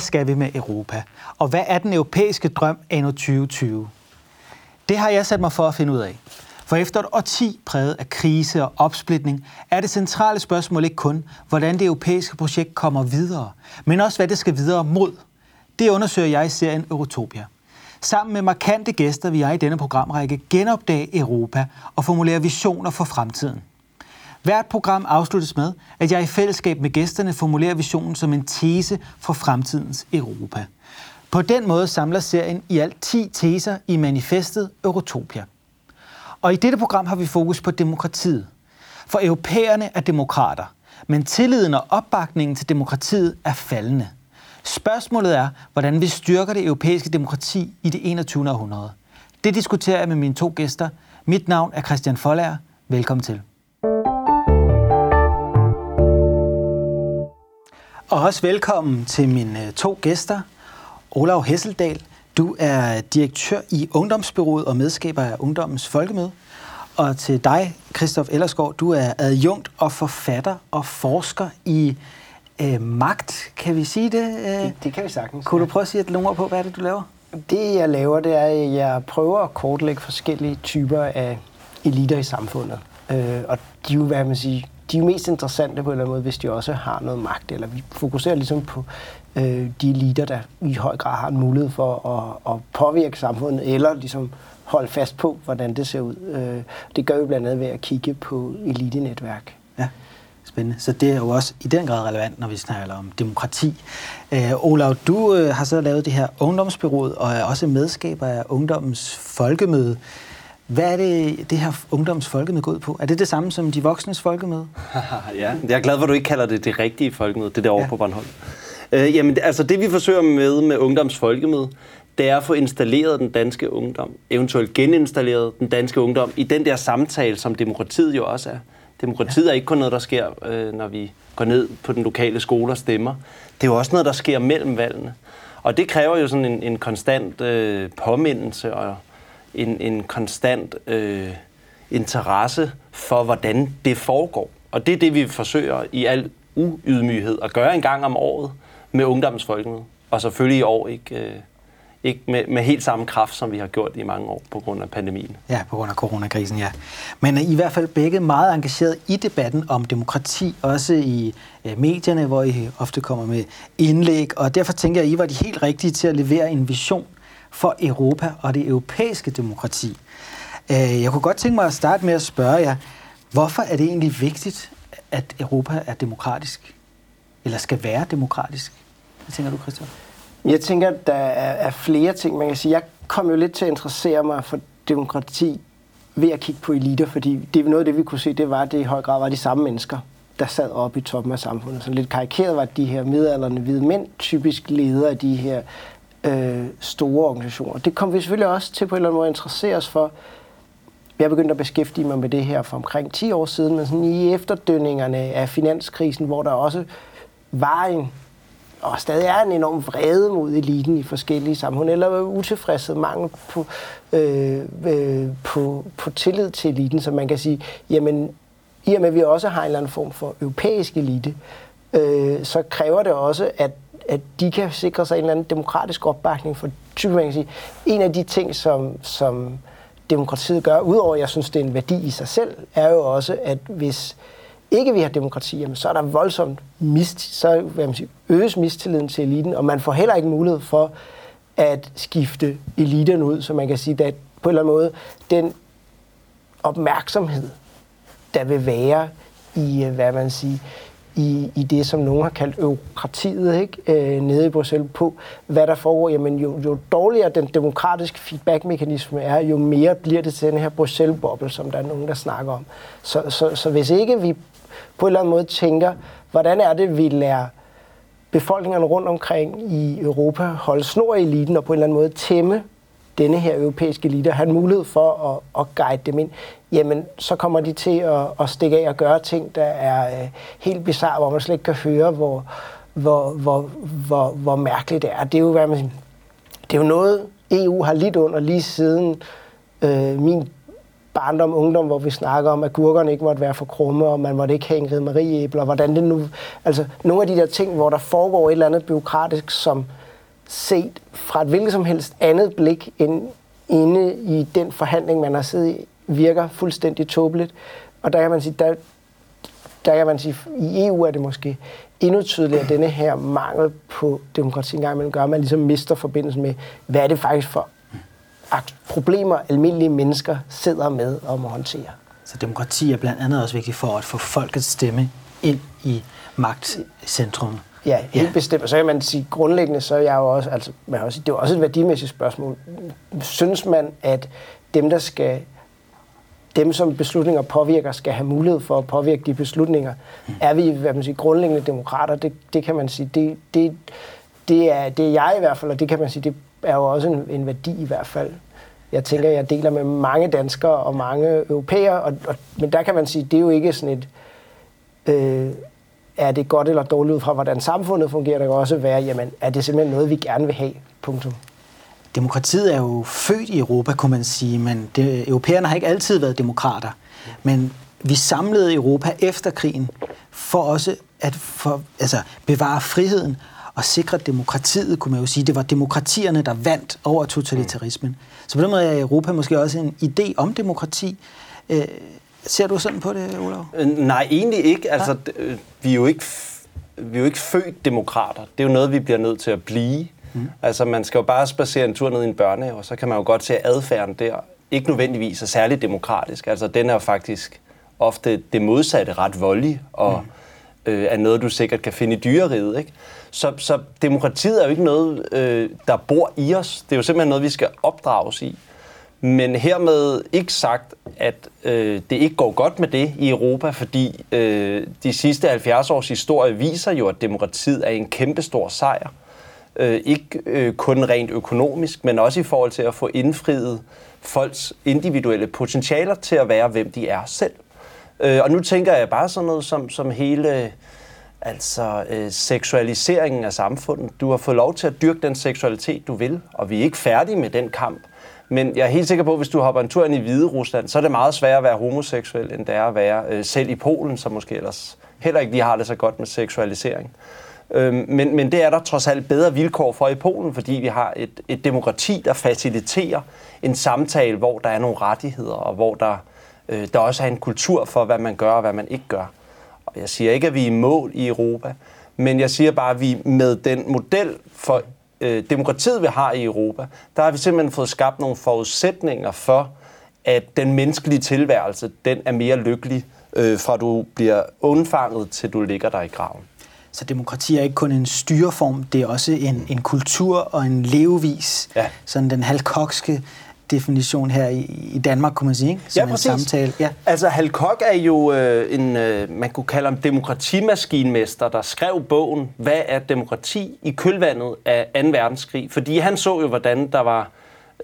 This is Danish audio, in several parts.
Hvad skal vi med Europa? Og hvad er den europæiske drøm anno 2020? Det har jeg sat mig for at finde ud af. For efter et årti præget af krise og opsplitning, er det centrale spørgsmål ikke kun, hvordan det europæiske projekt kommer videre, men også hvad det skal videre mod. Det undersøger jeg i serien Eurotopia. Sammen med markante gæster vil jeg i denne programrække genopdage Europa og formulere visioner for fremtiden. Hvert program afsluttes med, at jeg i fællesskab med gæsterne formulerer visionen som en tese for fremtidens Europa. På den måde samler serien i alt 10 teser i manifestet Eurotopia. Og i dette program har vi fokus på demokratiet. For europæerne er demokrater, men tilliden og opbakningen til demokratiet er faldende. Spørgsmålet er, hvordan vi styrker det europæiske demokrati i det 21. århundrede. Det diskuterer jeg med mine to gæster. Mit navn er Christian Folager. Velkommen til. Og også velkommen til mine to gæster. Olav Hesseldal, du er direktør i Ungdomsbyrået og medskaber af Ungdommens Folkemøde. Og til dig, Christoph Ellersgaard, du er adjunkt og forfatter og forsker i øh, magt. Kan vi sige det? det? Det kan vi sagtens. Kunne du prøve at sige et ord på, hvad er det, du laver? Det, jeg laver, det er, at jeg prøver at kortlægge forskellige typer af eliter i samfundet. Øh, og de er jo, hvad man siger, de er jo mest interessante på en eller anden måde, hvis de også har noget magt. Eller vi fokuserer ligesom på øh, de eliter, der i høj grad har en mulighed for at, at påvirke samfundet, eller ligesom holde fast på, hvordan det ser ud. Øh, det gør vi blandt andet ved at kigge på elitenetværk. Ja, spændende. Så det er jo også i den grad relevant, når vi snakker om demokrati. Øh, Olav, du øh, har så lavet det her ungdomsbyrået, og er også medskaber af Ungdommens Folkemøde. Hvad er det, det her ungdoms folkemøde går ud på? Er det det samme som de voksnes folkemøde? ja, jeg er glad for, at du ikke kalder det det rigtige folkemøde. Det der over ja. på Bornholm. Øh, jamen, altså det vi forsøger med med ungdoms folkemøde, det er at få installeret den danske ungdom, eventuelt geninstalleret den danske ungdom i den der samtale, som demokratiet jo også er. Demokratiet ja. er ikke kun noget, der sker, øh, når vi går ned på den lokale skole og stemmer. Det er jo også noget, der sker mellem valgene. Og det kræver jo sådan en, en konstant øh, påmindelse og en, en konstant øh, interesse for, hvordan det foregår. Og det er det, vi forsøger i al uydmyghed at gøre en gang om året med ungdomsfolkene. Og selvfølgelig i år ikke, øh, ikke med, med helt samme kraft, som vi har gjort i mange år på grund af pandemien. Ja, på grund af coronakrisen, ja. Men øh, I hvert fald begge meget engageret i debatten om demokrati, også i øh, medierne, hvor I ofte kommer med indlæg, og derfor tænker jeg, at I var de helt rigtige til at levere en vision for Europa og det europæiske demokrati. Øh, jeg kunne godt tænke mig at starte med at spørge jer, hvorfor er det egentlig vigtigt, at Europa er demokratisk? Eller skal være demokratisk? Hvad tænker du, Christian? Jeg tænker, at der er flere ting, man kan sige. Jeg kom jo lidt til at interessere mig for demokrati ved at kigge på eliter, fordi det noget af det, vi kunne se, det var, at det i høj grad var de samme mennesker, der sad oppe i toppen af samfundet. Så lidt karikeret var de her midalderne hvide mænd, typisk ledere af de her øh, store organisationer. Det kom vi selvfølgelig også til på en eller anden måde at interessere os for. Jeg begyndte at beskæftige mig med det her for omkring 10 år siden, men sådan i efterdønningerne af finanskrisen, hvor der også var en, og stadig er en enorm vrede mod eliten i forskellige samfund, eller utilfredshed, mangel på, øh, øh, på, på tillid til eliten, så man kan sige, jamen i og med at vi også har en eller anden form for europæisk elite, øh, så kræver det også, at at de kan sikre sig en eller anden demokratisk opbakning. For typisk man kan sige, en af de ting, som, som demokratiet gør, udover at jeg synes, det er en værdi i sig selv, er jo også, at hvis ikke vi har demokrati, jamen, så er der voldsomt mist, så hvad man siger, øges mistilliden til eliten, og man får heller ikke mulighed for at skifte eliten ud, så man kan sige, at på en eller anden måde, den opmærksomhed, der vil være i, øh, hvad man siger, i, i det, som nogen har kaldt eurokratiet ikke? Øh, nede i Bruxelles på, hvad der foregår. Jamen, jo, jo dårligere den demokratiske feedback-mekanisme er, jo mere bliver det til den her Bruxelles-boble, som der er nogen, der snakker om. Så, så, så hvis ikke vi på en eller anden måde tænker, hvordan er det, vi lærer befolkningerne rundt omkring i Europa holde snor i eliten og på en eller anden måde tæmme denne her europæiske elite, have en mulighed for at, at guide dem ind, jamen så kommer de til at, at stikke af og gøre ting, der er øh, helt bizarre, hvor man slet ikke kan høre, hvor, hvor, hvor, hvor, hvor mærkeligt det er. Det er jo, hvad man, det er jo noget, EU har lidt under lige siden øh, min barndom, ungdom, hvor vi snakker om, at gurkerne ikke måtte være for krumme, og man måtte ikke have en ridmeriæble, og hvordan det nu... Altså, nogle af de der ting, hvor der foregår et eller andet byråkratisk, som set fra et hvilket som helst andet blik end inde i den forhandling, man har siddet i, virker fuldstændig tåbeligt. Og der kan man sige, der, der kan man sige, i EU er det måske endnu tydeligere, at denne her mangel på demokrati engang man gør, at man ligesom mister forbindelsen med, hvad er det faktisk for problemer, almindelige mennesker sidder med og må håndtere. Så demokrati er blandt andet også vigtigt for at få folkets stemme ind i magtcentrum. Ja, helt ja. bestemt. Så kan man sige, grundlæggende, så er jeg jo også, altså, man også, det er jo også et værdimæssigt spørgsmål. Synes man, at dem, der skal dem, som beslutninger påvirker, skal have mulighed for at påvirke de beslutninger. Mm. Er vi hvad man siger, grundlæggende demokrater? Det, det kan man sige, det, det, det, er, det er jeg i hvert fald, og det kan man sige, det er jo også en, en værdi i hvert fald. Jeg tænker, jeg deler med mange danskere og mange europæere, og, og, men der kan man sige, det er jo ikke sådan et, øh, er det godt eller dårligt ud fra, hvordan samfundet fungerer. Der kan også være, jamen, er det simpelthen noget, vi gerne vil have? Punktum. Demokratiet er jo født i Europa, kunne man sige, men det, europæerne har ikke altid været demokrater. Men vi samlede Europa efter krigen for også at for, altså, bevare friheden og sikre demokratiet, kunne man jo sige. Det var demokratierne, der vandt over totalitarismen. Så på den måde er Europa måske også en idé om demokrati. Øh, ser du sådan på det, Olav? Øh, nej, egentlig ikke. Altså, ja. vi, er jo ikke vi er jo ikke født demokrater. Det er jo noget, vi bliver nødt til at blive. Mm. Altså, man skal jo bare spacere en tur ned i en børnehave, og så kan man jo godt se, at adfærden der ikke nødvendigvis er særlig demokratisk. Altså, den er faktisk ofte det modsatte, ret voldelig, og mm. øh, er noget, du sikkert kan finde i dyreriget, ikke? Så, så demokratiet er jo ikke noget, øh, der bor i os. Det er jo simpelthen noget, vi skal opdrages i. Men hermed ikke sagt, at øh, det ikke går godt med det i Europa, fordi øh, de sidste 70 års historie viser jo, at demokratiet er en kæmpestor sejr. Øh, ikke øh, kun rent økonomisk, men også i forhold til at få indfriet folks individuelle potentialer til at være, hvem de er selv. Øh, og nu tænker jeg bare sådan noget som, som hele altså, øh, seksualiseringen af samfundet. Du har fået lov til at dyrke den seksualitet, du vil, og vi er ikke færdige med den kamp. Men jeg er helt sikker på, at hvis du hopper en tur ind i Hvide Rusland, så er det meget sværere at være homoseksuel, end det er at være øh, selv i Polen, som måske ellers heller ikke lige har det så godt med seksualisering. Øhm, men, men det er der trods alt bedre vilkår for i Polen, fordi vi har et, et demokrati, der faciliterer en samtale, hvor der er nogle rettigheder, og hvor der, øh, der også er en kultur for, hvad man gør og hvad man ikke gør. Og jeg siger ikke, at vi er i mål i Europa, men jeg siger bare, at vi med den model for øh, demokratiet, vi har i Europa, der har vi simpelthen fået skabt nogle forudsætninger for, at den menneskelige tilværelse, den er mere lykkelig, øh, fra du bliver undfanget til du ligger der i graven. Så demokrati er ikke kun en styreform, det er også en, en kultur og en levevis. Ja. Sådan den halkokske definition her i, i Danmark, kunne man sige, ikke? Som ja, præcis. En samtale. Ja. Altså, Hal Koch er jo øh, en, øh, man kunne kalde ham demokratimaskinmester, der skrev bogen, hvad er demokrati i kølvandet af 2. verdenskrig? Fordi han så jo, hvordan der var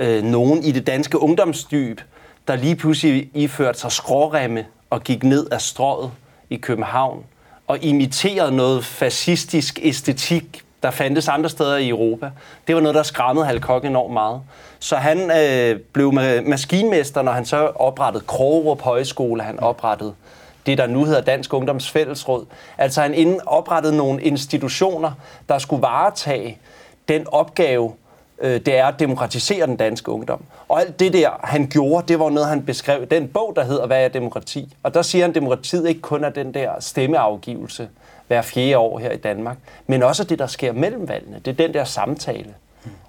øh, nogen i det danske ungdomsdyb, der lige pludselig iførte sig skråremme og gik ned af strået i København og imiterede noget fascistisk æstetik, der fandtes andre steder i Europa. Det var noget, der skræmmede Hal Koch enormt meget. Så han øh, blev maskinmester, når han så oprettede Krogerup Højskole, han oprettede det, der nu hedder Dansk Ungdoms Fællesråd. Altså han inden oprettede nogle institutioner, der skulle varetage den opgave, øh, det er at demokratisere den danske ungdom. Og alt det der, han gjorde, det var noget, han beskrev den bog, der hedder Hvad er demokrati? Og der siger han, at demokratiet ikke kun er den der stemmeafgivelse hver fjerde år her i Danmark, men også det, der sker mellem valgene. Det er den der samtale.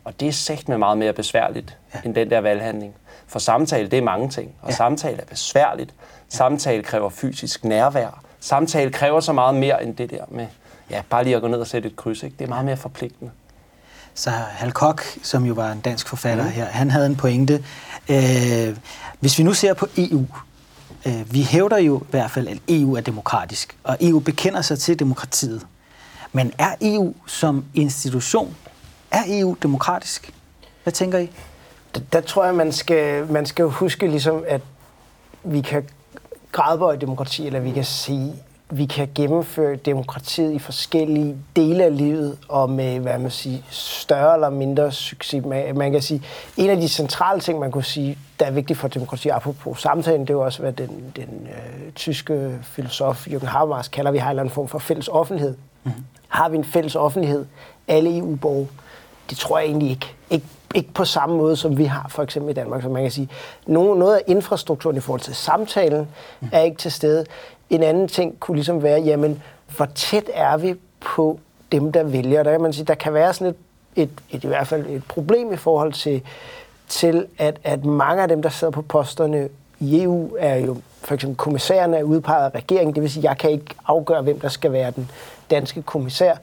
Og det er sagt med meget mere besværligt ja. end den der valghandling. For samtale, det er mange ting. Og ja. samtale er besværligt. Ja. Samtale kræver fysisk nærvær. Samtale kræver så meget mere end det der med, ja, bare lige at gå ned og sætte et kryds. Ikke? Det er meget mere forpligtende. Så Hal Koch, som jo var en dansk forfatter mm. her, han havde en pointe. Øh, hvis vi nu ser på EU, øh, vi hævder jo i hvert fald, at EU er demokratisk, og EU bekender sig til demokratiet. Men er EU som institution er EU demokratisk? Hvad tænker I? Der, der tror jeg, man skal, man skal huske, ligesom, at vi kan gradbøje demokrati, eller vi kan sige, vi kan gennemføre demokratiet i forskellige dele af livet, og med, hvad man siger, større eller mindre succes. Man kan sige, en af de centrale ting, man kunne sige, der er vigtigt for demokrati, apropos samtalen, det er jo også, hvad den, den øh, tyske filosof Jürgen Habermas kalder, vi har en eller anden form for fælles offentlighed. Mm-hmm. Har vi en fælles offentlighed, alle EU-borgere? Det tror jeg egentlig ikke. Ikke ikke på samme måde, som vi har for eksempel i Danmark. Så man kan sige, noget af infrastrukturen i forhold til samtalen er ikke til stede. En anden ting kunne ligesom være, jamen, hvor tæt er vi på dem, der vælger? Der kan man sige, der kan være sådan et, et, et i hvert fald et problem i forhold til, til at, at mange af dem, der sidder på posterne i EU, er jo for eksempel kommissærerne er udpeget af regeringen. Det vil sige, jeg kan ikke afgøre, hvem der skal være den danske kommissær.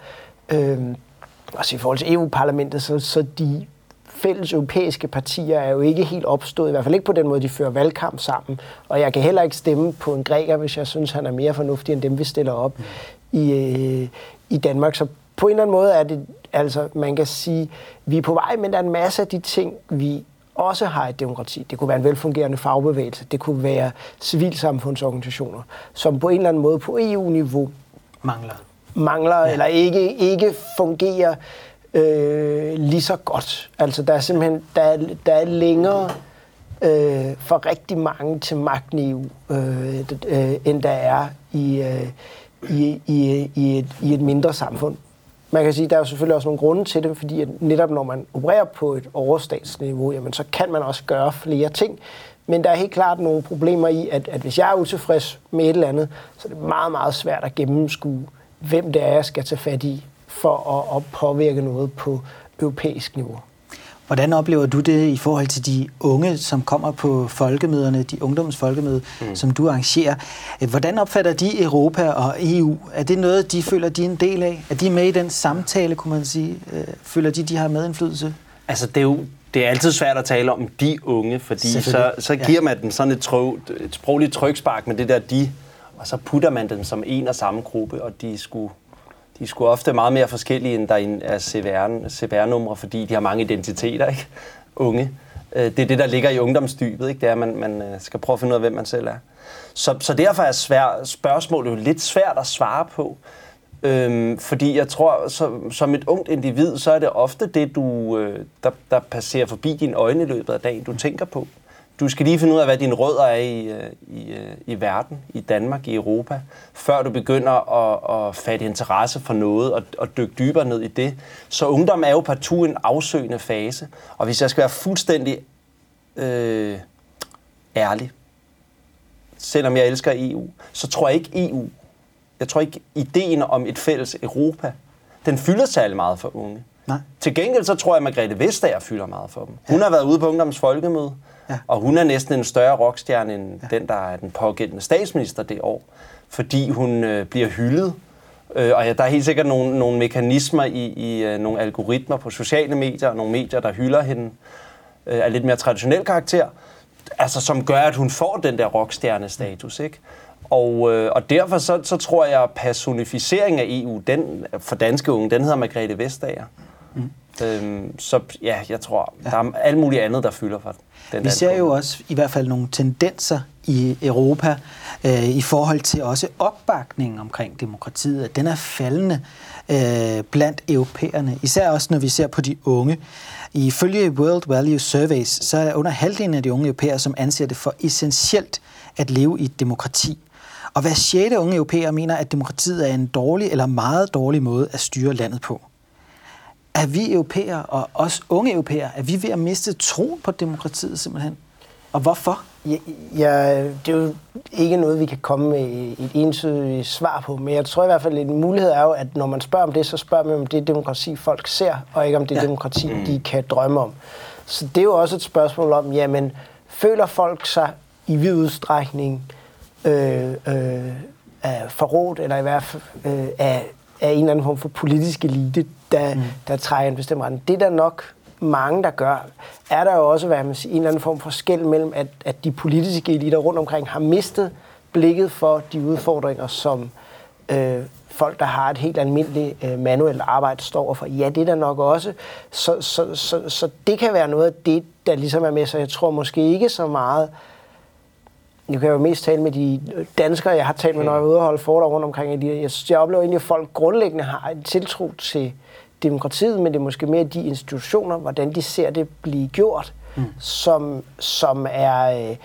Øhm, også i forhold til EU-parlamentet, så, så de fælles europæiske partier er jo ikke helt opstået, i hvert fald ikke på den måde, de fører valgkamp sammen. Og jeg kan heller ikke stemme på en græker, hvis jeg synes, han er mere fornuftig end dem, vi stiller op mm. i, øh, i Danmark. Så på en eller anden måde er det, altså man kan sige, vi er på vej, men der er en masse af de ting, vi også har et demokrati. Det kunne være en velfungerende fagbevægelse, det kunne være civilsamfundsorganisationer, som på en eller anden måde på EU-niveau mangler, mangler ja. eller ikke, ikke fungerer øh, lige så godt. Altså der er simpelthen der er, der er længere øh, for rigtig mange til magten i EU, øh, øh, end der er i, øh, i, i, i, et, i et mindre samfund. Man kan sige, der er jo selvfølgelig også nogle grunde til det, fordi at netop når man opererer på et overstatsniveau, jamen, så kan man også gøre flere ting. Men der er helt klart nogle problemer i, at, at hvis jeg er utilfreds med et eller andet, så er det meget, meget svært at gennemskue, hvem det er, jeg skal tage fat i for at, at påvirke noget på europæisk niveau. Hvordan oplever du det i forhold til de unge, som kommer på folkemøderne, de ungdomsfolkemøder, mm. som du arrangerer? Hvordan opfatter de Europa og EU? Er det noget, de føler, de er en del af? Er de med i den samtale, kunne man sige? Øh, føler de, de har medindflydelse? Altså, det er jo det er altid svært at tale om de unge, fordi så, så giver man dem sådan et, tryg, et sprogligt trykspark med det der de, og så putter man dem som en og samme gruppe, og de skulle de er sgu ofte meget mere forskellige, end der er CVR, CVR-numre, fordi de har mange identiteter, ikke? Unge. Øh, det er det, der ligger i ungdomsdybet, ikke? Det er, at man, man øh, skal prøve at finde ud af, hvem man selv er. Så, så derfor er svær, spørgsmålet jo lidt svært at svare på. Øhm, fordi jeg tror, så, som et ungt individ, så er det ofte det, du, øh, der, der passerer forbi dine øjne i løbet af dagen, du tænker på. Du skal lige finde ud af, hvad dine rødder er i, øh, i, øh, i verden, i Danmark, i Europa, før du begynder at, at fatte interesse for noget og, og dykke dybere ned i det. Så ungdom er jo partout en afsøgende fase. Og hvis jeg skal være fuldstændig øh, ærlig, selvom jeg elsker EU, så tror jeg ikke EU, jeg tror ikke ideen om et fælles Europa, den fylder særlig meget for unge. Nej. Til gengæld så tror jeg, at Margrethe Vestager fylder meget for dem. Hun ja. har været ude på Ungdoms Folkemøde. Ja. Og hun er næsten en større rockstjerne end ja. den, der er den pågældende statsminister det år, fordi hun øh, bliver hyldet. Øh, og ja, der er helt sikkert nogle, nogle mekanismer i, i øh, nogle algoritmer på sociale medier, og nogle medier, der hylder hende øh, af lidt mere traditionel karakter, altså som gør, at hun får den der rockstjerne-status, ikke? Og, øh, og derfor så, så tror jeg, at personificering af EU, den, for danske unge, den hedder Margrethe Vestager. Mm. Øhm, så ja, jeg tror, ja. der er alt muligt andet, der fylder for den Vi ser jo også i hvert fald nogle tendenser i Europa øh, i forhold til også opbakningen omkring demokratiet, at den er faldende øh, blandt europæerne, især også når vi ser på de unge. Ifølge World Value Surveys, så er under halvdelen af de unge europæere, som anser det for essentielt at leve i et demokrati. Og hver sjette unge europæer mener, at demokratiet er en dårlig eller meget dårlig måde at styre landet på er vi europæere, og os unge europæere, er vi ved at miste troen på demokratiet simpelthen? Og hvorfor? Ja, ja, det er jo ikke noget, vi kan komme med et entydigt svar på, men jeg tror i hvert fald, at en mulighed er jo, at når man spørger om det, så spørger man om det demokrati, folk ser, og ikke om det ja. demokrati, mm. de kan drømme om. Så det er jo også et spørgsmål om, jamen, føler folk sig i vid udstrækning øh, øh, forrådt, eller i hvert fald øh, af, af en eller anden form for politisk elite, der, mm. der trækker en bestemt retning. Det er der nok mange, der gør, er der jo også hvad man siger, en eller anden form for skæld mellem, at, at de politiske eliter rundt omkring har mistet blikket for de udfordringer, som øh, folk, der har et helt almindeligt øh, manuelt arbejde, står for. Ja, det er der nok også. Så, så, så, så det kan være noget af det, der ligesom er med. Så jeg tror måske ikke så meget, nu kan jeg jo mest tale med de danskere, jeg har talt med, når jeg er ude og holde foredrag rundt omkring. Jeg, jeg oplever egentlig, at folk grundlæggende har en tiltro til demokratiet, men det er måske mere de institutioner, hvordan de ser det blive gjort, mm. som, som er... Øh,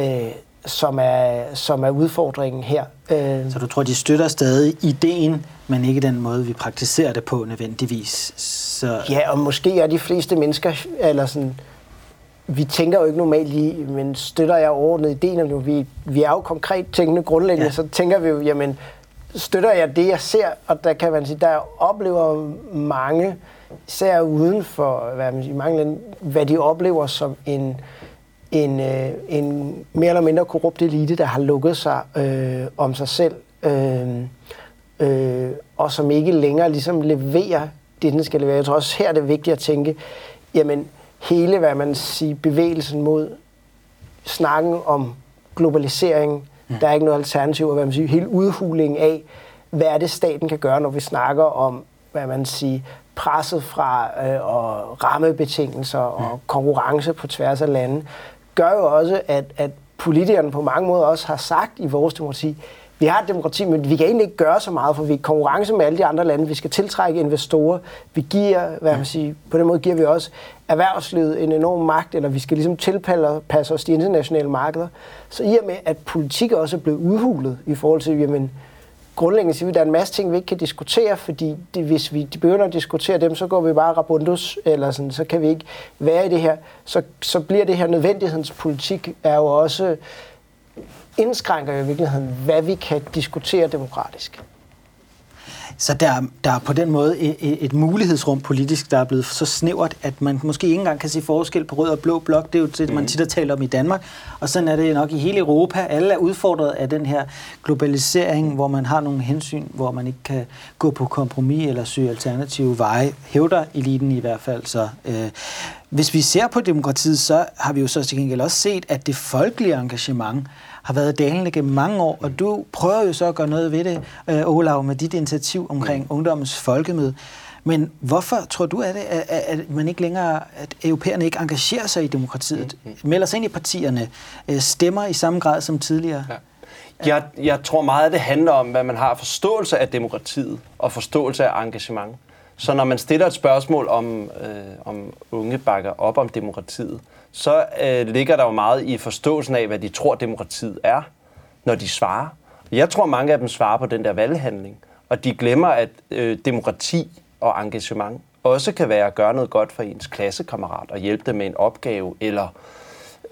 øh, som er, som er udfordringen her. Øh. Så du tror, de støtter stadig ideen, men ikke den måde, vi praktiserer det på nødvendigvis? Så... Ja, og måske er de fleste mennesker, eller sådan, vi tænker jo ikke normalt i, men støtter jeg overordnet ideen, nu vi, vi er jo konkret tænkende grundlæggende, ja. så tænker vi jo, jamen, støtter jeg det, jeg ser, og der kan man sige, der oplever mange, især uden for, hvad, man siger, mange lande, hvad de oplever som en, en, øh, en mere eller mindre korrupt elite, der har lukket sig øh, om sig selv, øh, øh, og som ikke længere ligesom leverer det, den skal levere. Jeg tror også, her er det vigtigt at tænke, jamen hele, hvad man siger, bevægelsen mod snakken om globalisering, mm. der er ikke noget alternativ, og hvad man siger, hele udhulingen af, hvad er det, staten kan gøre, når vi snakker om, hvad man siger, presset fra øh, og rammebetingelser og mm. konkurrence på tværs af lande, gør jo også, at, at politikerne på mange måder også har sagt i vores demokrati, vi har et demokrati, men vi kan egentlig ikke gøre så meget, for vi er konkurrence med alle de andre lande. Vi skal tiltrække investorer. Vi giver, hvad man sige, på den måde giver vi også erhvervslivet en enorm magt, eller vi skal ligesom tilpasse os de internationale markeder. Så i og med, at politik også er blevet udhulet i forhold til, jamen, grundlæggende siger vi, at der er en masse ting, vi ikke kan diskutere, fordi det, hvis vi begynder at diskutere dem, så går vi bare rabundus, eller sådan, så kan vi ikke være i det her. Så, så bliver det her nødvendighedspolitik er jo også indskrænker jo i virkeligheden, hvad vi kan diskutere demokratisk. Så der, der er på den måde et, et mulighedsrum politisk, der er blevet så snævert, at man måske ikke engang kan se forskel på rød og blå blok. Det er jo det, man mm. tit har talt om i Danmark. Og sådan er det nok i hele Europa. Alle er udfordret af den her globalisering, hvor man har nogle hensyn, hvor man ikke kan gå på kompromis eller søge alternative veje. Hævder eliten i hvert fald. Så, øh, hvis vi ser på demokratiet, så har vi jo så til gengæld også set, at det folkelige engagement har været dalende gennem mange år, og du prøver jo så at gøre noget ved det, øh, Olav, med dit initiativ omkring mm. ungdommens folkemøde. Men hvorfor tror du, at, det, at, at man ikke længere, at europæerne ikke engagerer sig i demokratiet, mm. mm. melder sig ind i partierne, øh, stemmer i samme grad som tidligere? Ja. Jeg, jeg tror meget, at det handler om, hvad man har forståelse af demokratiet og forståelse af engagement. Så når man stiller et spørgsmål om, øh, om unge bakker op om demokratiet, så øh, ligger der jo meget i forståelsen af, hvad de tror, demokratiet er, når de svarer. Jeg tror, mange af dem svarer på den der valghandling, og de glemmer, at øh, demokrati og engagement også kan være at gøre noget godt for ens klassekammerat og hjælpe dem med en opgave, eller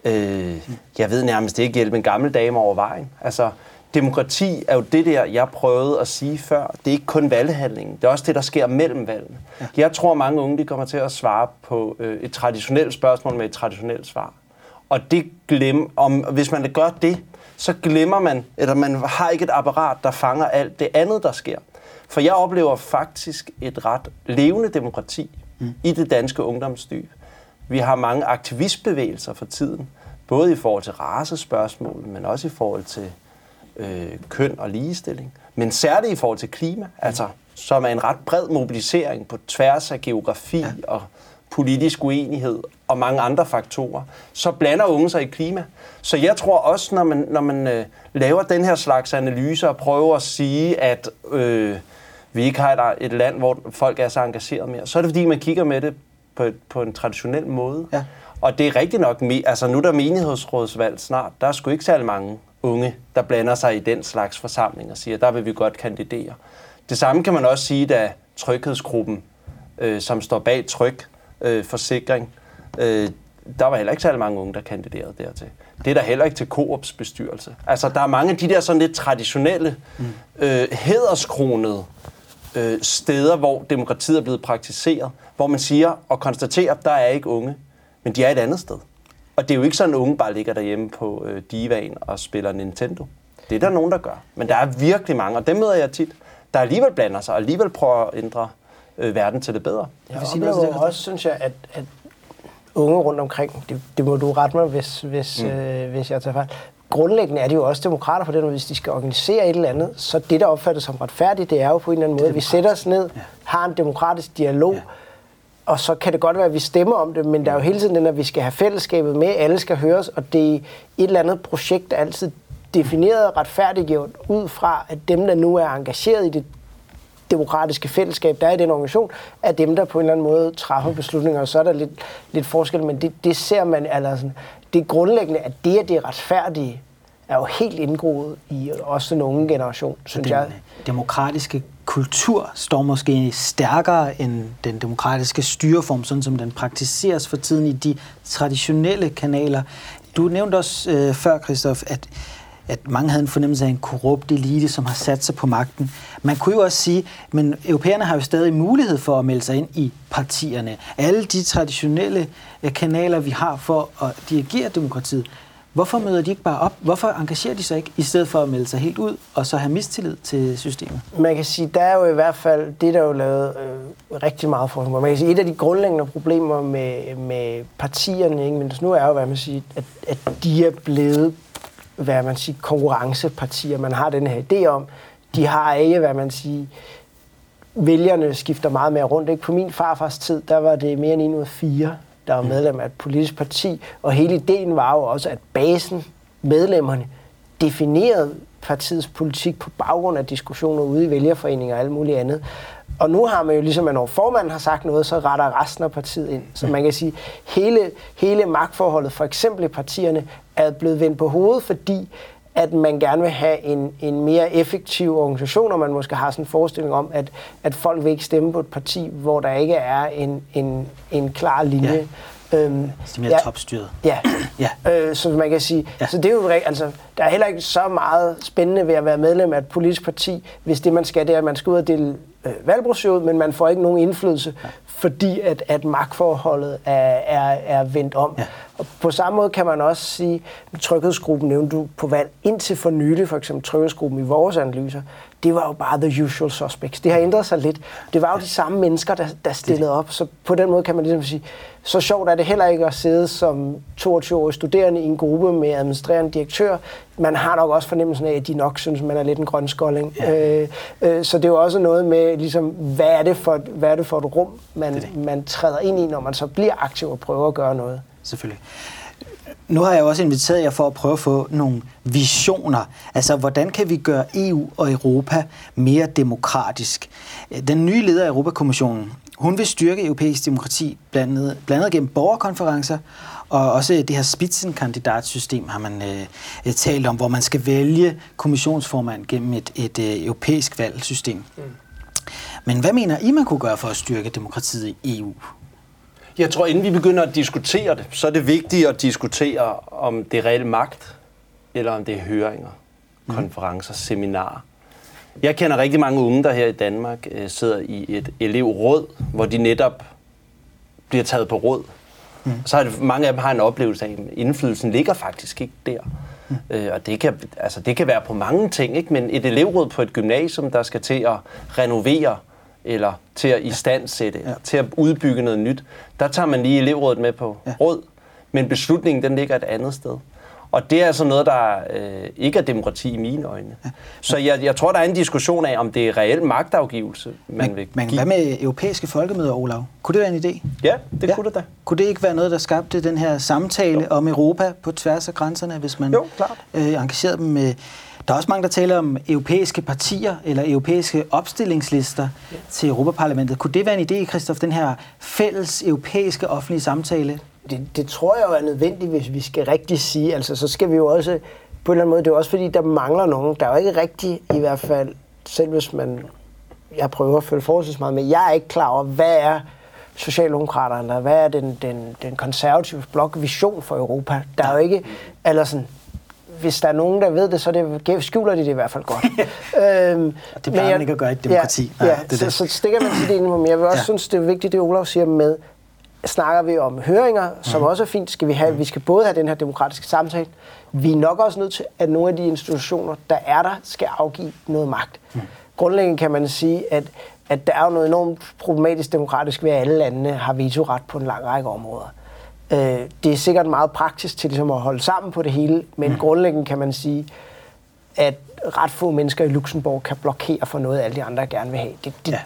øh, jeg ved nærmest ikke hjælpe en gammel dame over vejen. Altså, demokrati er jo det der, jeg prøvede at sige før. Det er ikke kun valghandlingen. Det er også det, der sker mellem valgene. Ja. Jeg tror, mange unge de kommer til at svare på øh, et traditionelt spørgsmål med et traditionelt svar. Og det glem, om, hvis man gør det, så glemmer man, eller man har ikke et apparat, der fanger alt det andet, der sker. For jeg oplever faktisk et ret levende demokrati mm. i det danske ungdomsdyb. Vi har mange aktivistbevægelser for tiden, både i forhold til racespørgsmål, men også i forhold til øh, køn og ligestilling, men særligt i forhold til klima, altså, som er en ret bred mobilisering på tværs af geografi ja. og politisk uenighed og mange andre faktorer, så blander unge sig i klima. Så jeg tror også, når man, når man øh, laver den her slags analyser og prøver at sige, at øh, vi ikke har et, et land, hvor folk er så engageret mere, så er det fordi, man kigger med det på, på en traditionel måde. Ja. Og det er rigtigt nok, altså nu er der menighedsrådsvalg snart, der er sgu ikke særlig mange unge, der blander sig i den slags forsamling og siger, der vil vi godt kandidere. Det samme kan man også sige, da tryghedsgruppen, øh, som står bag tryk, øh, forsikring, øh, der var heller ikke særlig mange unge, der kandiderede dertil. Det er der heller ikke til Coops bestyrelse. Altså, der er mange af de der sådan lidt traditionelle, mm. øh, hæderskronede øh, steder, hvor demokratiet er blevet praktiseret, hvor man siger og konstaterer, at der er ikke unge, men de er et andet sted. Og det er jo ikke sådan, at unge bare ligger derhjemme på øh, divaen og spiller Nintendo. Det er der nogen, der gør. Men der er virkelig mange, og dem møder jeg tit, der alligevel blander sig og alligevel prøver at ændre øh, verden til det bedre. Jeg vil sige noget til det. også, synes jeg, at, at unge rundt omkring, det, det må du rette mig, hvis, hvis, mm. øh, hvis jeg tager fejl, grundlæggende er de jo også demokrater på den måde, hvis de skal organisere et eller andet, så det, der opfattes som retfærdigt, det er jo på en eller anden måde, at vi sætter os ned, har en demokratisk dialog, ja og så kan det godt være, at vi stemmer om det, men der er jo hele tiden den, at vi skal have fællesskabet med, alle skal høres, og det er et eller andet projekt, der altid defineret og retfærdiggjort ud fra, at dem, der nu er engageret i det demokratiske fællesskab, der er i den organisation, er dem, der på en eller anden måde træffer beslutninger, og så er der lidt, lidt forskel, men det, det ser man, altså sådan, det er grundlæggende, at det, at det er retfærdige, er jo helt indgroet i også den unge generation, synes den jeg. demokratiske kultur står måske stærkere end den demokratiske styreform, sådan som den praktiseres for tiden i de traditionelle kanaler. Du nævnte også øh, før, Christoph, at at mange havde en fornemmelse af en korrupt elite, som har sat sig på magten. Man kunne jo også sige, men europæerne har jo stadig mulighed for at melde sig ind i partierne. Alle de traditionelle øh, kanaler, vi har for at dirigere demokratiet, hvorfor møder de ikke bare op? Hvorfor engagerer de sig ikke, i stedet for at melde sig helt ud, og så have mistillid til systemet? Man kan sige, der er jo i hvert fald, det der er jo lavet øh, rigtig meget for. Man kan sige, et af de grundlæggende problemer med, med partierne, ikke, men nu er jo, hvad man siger, at, at de er blevet hvad man siger, konkurrencepartier. Man har den her idé om, de har ikke, hvad man siger, vælgerne skifter meget mere rundt. Ikke? På min farfars tid, der var det mere end en ud af fire, der var medlem af et politisk parti, og hele ideen var jo også, at basen, medlemmerne, definerede partiets politik på baggrund af diskussioner ude i vælgerforeninger og alt muligt andet. Og nu har man jo ligesom, at når formanden har sagt noget, så retter resten af partiet ind. Så man kan sige, hele, hele magtforholdet, for eksempel i partierne, er blevet vendt på hovedet, fordi at man gerne vil have en, en mere effektiv organisation, og man måske har sådan en forestilling om, at, at folk vil ikke stemme på et parti, hvor der ikke er en, en, en klar linje. Ja. Øhm, det er mere ja, topstyret. Ja, ja. Øh, så man kan sige, ja. så det er jo altså, der er heller ikke så meget spændende ved at være medlem af et politisk parti, hvis det man skal, det er, at man skal ud og dele øh, valgbrochure ud, men man får ikke nogen indflydelse, ja. fordi at, at magtforholdet er, er, er vendt om. Ja. Og på samme måde kan man også sige, at tryghedsgruppen nævnte du på valg indtil for nylig, for eksempel tryghedsgruppen i vores analyser, det var jo bare the usual suspects. Det har ændret sig lidt. Det var jo de samme mennesker, der, der stillede op, så på den måde kan man ligesom sige, så sjovt er det heller ikke at sidde som 22-årig studerende i en gruppe med administrerende direktør. Man har nok også fornemmelsen af, at de nok synes, man er lidt en grøn skolding. Ja. Øh, øh, så det er jo også noget med, ligesom, hvad, er det for, hvad er det for et rum, man, det det. man træder ind i, når man så bliver aktiv og prøver at gøre noget. Selvfølgelig. Nu har jeg også inviteret jer for at prøve at få nogle visioner. Altså, hvordan kan vi gøre EU og Europa mere demokratisk? Den nye leder af Europakommissionen, hun vil styrke europæisk demokrati blandt andet, blandt andet gennem borgerkonferencer, og også det her spitzenkandidatsystem har man øh, talt om, hvor man skal vælge kommissionsformand gennem et, et øh, europæisk valgsystem. Mm. Men hvad mener I, man kunne gøre for at styrke demokratiet i EU? Jeg tror, inden vi begynder at diskutere det, så er det vigtigt at diskutere, om det er reel magt, eller om det er høringer, mm. konferencer, seminarer. Jeg kender rigtig mange unge, der her i Danmark øh, sidder i et elevråd, hvor de netop bliver taget på råd. Mm. Så har det, mange af dem har en oplevelse af, at indflydelsen ligger faktisk ikke der. Mm. Øh, og det kan, altså, det kan være på mange ting, ikke? men et elevråd på et gymnasium, der skal til at renovere eller til at istandsætte, ja. til at udbygge noget nyt, der tager man lige elevrådet med på ja. råd, men beslutningen den ligger et andet sted. Og det er altså noget, der øh, ikke er demokrati i mine øjne. Ja. Så jeg, jeg tror, der er en diskussion af, om det er reel magtafgivelse, man men, vil Men hvad med europæiske folkemøder, Olav? Kunne det være en idé? Ja, det ja. kunne det da. Kunne det ikke være noget, der skabte den her samtale jo. om Europa på tværs af grænserne, hvis man jo, klart. Øh, engagerede dem med... Der er også mange, der taler om europæiske partier eller europæiske opstillingslister ja. til Europaparlamentet. Kunne det være en idé, Christoph, den her fælles europæiske offentlige samtale? det, det tror jeg jo er nødvendigt, hvis vi skal rigtig sige. Altså, så skal vi jo også på en eller anden måde, det er også fordi, der mangler nogen. Der er jo ikke rigtig, i hvert fald, selv hvis man, jeg prøver at følge forholdsvis meget med, jeg er ikke klar over, hvad er Socialdemokraterne, hvad er den, den, den konservative blok vision for Europa? Der er jo ikke, eller sådan, hvis der er nogen, der ved det, så det, skjuler de det i hvert fald godt. øhm, det plejer man ikke at gøre i et demokrati. Ja, Nej, det, så, det. så stikker man til det ind men jeg vil også ja. synes, det er vigtigt, det Olaf siger med, snakker vi om høringer, som mm. også er fint. Skal vi, have, vi skal både have den her demokratiske samtale. Vi er nok også nødt til, at nogle af de institutioner, der er der, skal afgive noget magt. Mm. Grundlæggende kan man sige, at, at der er jo noget enormt problematisk demokratisk ved, at alle landene har vetoret på en lang række områder. Øh, det er sikkert meget praktisk til ligesom at holde sammen på det hele, men mm. grundlæggende kan man sige, at ret få mennesker i Luxembourg kan blokere for noget, alle de andre gerne vil have. Det, det, ja.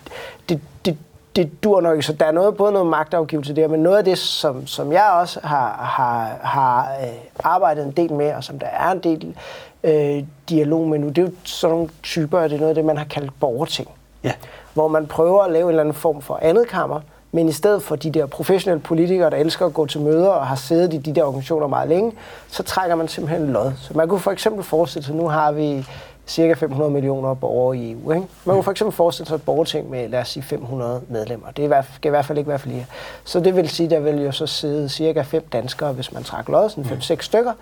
det, det, det dur nok ikke. Så der er noget, både noget magtafgivelse der, men noget af det, som, som jeg også har, har, har øh, arbejdet en del med, og som der er en del øh, dialog med nu, det er jo sådan nogle typer, det er noget af det, man har kaldt borgerting. Ja. Hvor man prøver at lave en eller anden form for andet kammer, men i stedet for de der professionelle politikere, der elsker at gå til møder og har siddet i de der organisationer meget længe, så trækker man simpelthen lod. Så man kunne for eksempel forestille sig, nu har vi cirka 500 millioner borgere i EU. Ikke? Man kunne for eksempel forestille sig et borgerting med, lad os sige, 500 medlemmer. Det skal i hvert fald ikke være flere. Så det vil sige, der vil jo så sidde cirka fem danskere, hvis man trækker lod, sådan 5-6 stykker.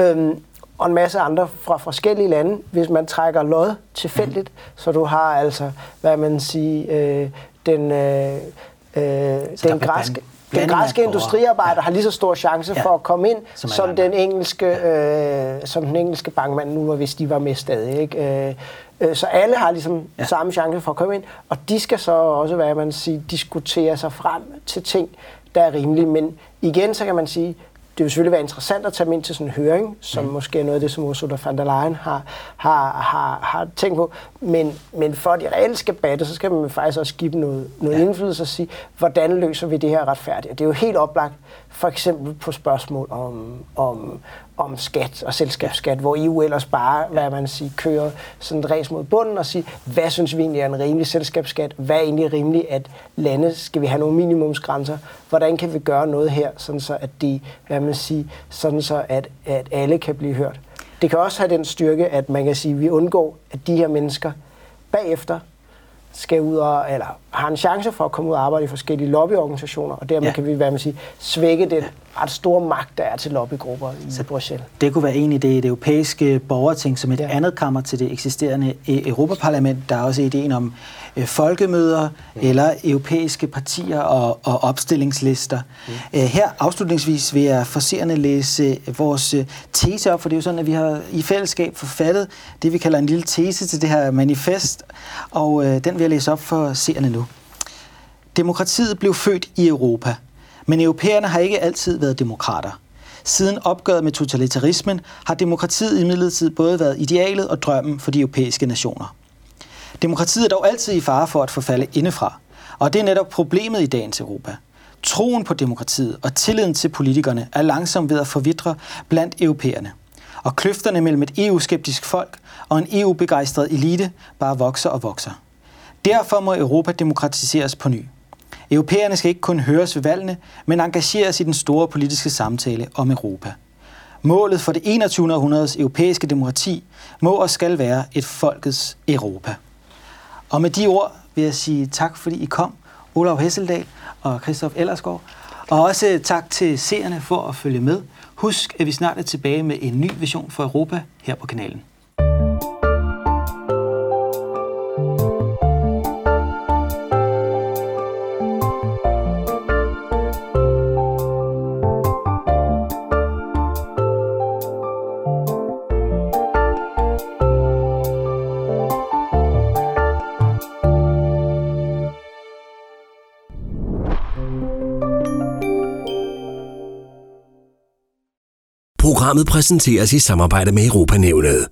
Øhm, og en masse andre fra forskellige lande, hvis man trækker lod tilfældigt, mm. så du har altså, hvad man siger, øh, den, øh, øh, den græske, den græske industriarbejder ja. har lige så stor chance ja. for at komme ind, som, som den engelske, ja. øh, som den engelske bankmand nu var, hvis de var med stadig. Ikke? Øh, øh, så alle har ligesom ja. samme chance for at komme ind, og de skal så også, hvad man siger, diskutere sig frem til ting, der er rimelige. Men igen, så kan man sige, det vil selvfølgelig være interessant at tage dem ind til sådan en høring, som mm. måske er noget af det, som Ursula von der Leyen har, har, har, har tænkt på. Men, men for de reelle skal batte, så skal man faktisk også give dem noget, noget ja. indflydelse og sige, hvordan løser vi det her retfærdigt? Det er jo helt oplagt, for eksempel på spørgsmål om, om, om skat og selskabsskat, hvor EU ellers bare, hvad man siger, kører sådan et ræs mod bunden og siger, hvad synes vi egentlig er en rimelig selskabsskat? Hvad er egentlig rimeligt, at lande, skal vi have nogle minimumsgrænser? Hvordan kan vi gøre noget her, sådan så at de, hvad man siger, sådan så at, at alle kan blive hørt? Det kan også have den styrke, at man kan sige, at vi undgår, at de her mennesker bagefter skal ud og, eller har en chance for at komme ud og arbejde i forskellige lobbyorganisationer, og dermed ja. kan vi, hvad man siger, svække den ret store magt, der er til lobbygrupper i Så Bruxelles. Det kunne være en idé, det europæiske borgerting som et ja. andet kammer til det eksisterende e- Europaparlament. Der er også ideen om øh, folkemøder mm. eller europæiske partier og, og opstillingslister. Mm. Øh, her afslutningsvis vil jeg forserende læse vores øh, tese op, for det er jo sådan, at vi har i fællesskab forfattet det, vi kalder en lille tese til det her manifest, og øh, den vil jeg læse op for seerne nu. Demokratiet blev født i Europa, men europæerne har ikke altid været demokrater. Siden opgøret med totalitarismen har demokratiet i midlertid både været idealet og drømmen for de europæiske nationer. Demokratiet er dog altid i fare for at forfalde indefra, og det er netop problemet i dagens Europa. Troen på demokratiet og tilliden til politikerne er langsomt ved at forvidre blandt europæerne. Og kløfterne mellem et EU-skeptisk folk og en EU-begejstret elite bare vokser og vokser. Derfor må Europa demokratiseres på ny. Europæerne skal ikke kun høres ved valgene, men engageres i den store politiske samtale om Europa. Målet for det 21. århundredes europæiske demokrati må og skal være et folkets Europa. Og med de ord vil jeg sige tak, fordi I kom, Olav Hesseldal og Christoph Ellersgaard. Og også tak til seerne for at følge med. Husk, at vi snart er tilbage med en ny vision for Europa her på kanalen. Programmet præsenteres i samarbejde med Europanævnet.